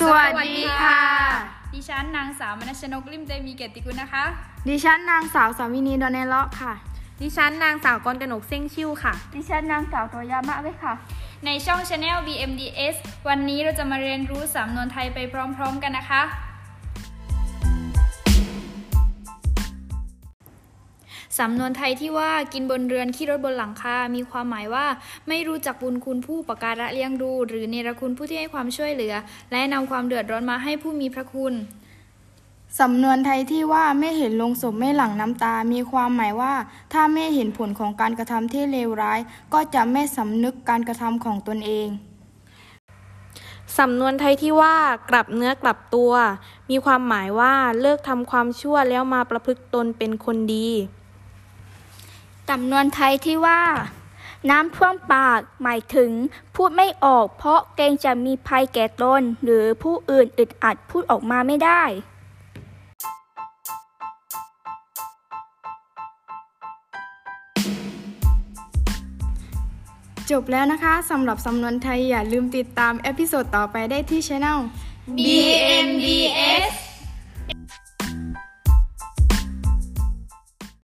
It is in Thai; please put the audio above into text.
สวัสดีค่ะ ดิฉันนางสาวมนัชนกลิมเตมีเกียรติกุลนะคะ ดิฉันนางสาวสาวินีดอนเนเลาะค่ะ ดิฉันนางสาวกรกนกเส้งชิ่วค่ะ ดิฉันนางสาวตัวยามะเลยค่ะ ในช่อง Channel BMDS วันนี้เราจะมาเรียนรู้สำนวนไทยไปพร้อม ๆ กันนะคะ สำนวนไทยที่ว่ากินบนเรือนขี้รถบนหลังคา มีความหมายว่า ไม่รู้จักบุญคุณผู้ประการะเลี้ยงดู หรือเนรคุณผู้ที่ให้ความช่วยเหลือ และนำความเดือดร้อนมาให้ผู้มีพระคุณสำนวนไทยที่ว่าไม่เห็นลงศพไม่หลั่งน้ำตา มีความหมายว่า ถ้าไม่เห็นผลของการกระทำที่เลวร้าย ก็จะไม่สำนึกการกระทำของตนเองสำนวนไทยที่ว่ากลับเนื้อกลับตัว มีความหมายว่าเลิกทำความชั่วแล้วมาประพฤติตนเป็นคนดี สำนวนไทยที่ว่า น้ำท่วมปากหมายถึง พูดไม่ออก เพราะเกรงจะมีภัยแก่ตน หรือผู้อื่นอึดอัดพูดออกมาไม่ได้จบแล้วนะคะสำหรับสำนวนไทยอย่าลืมติดตามเอพิโซดต่อไปได้ที่ช anel BMD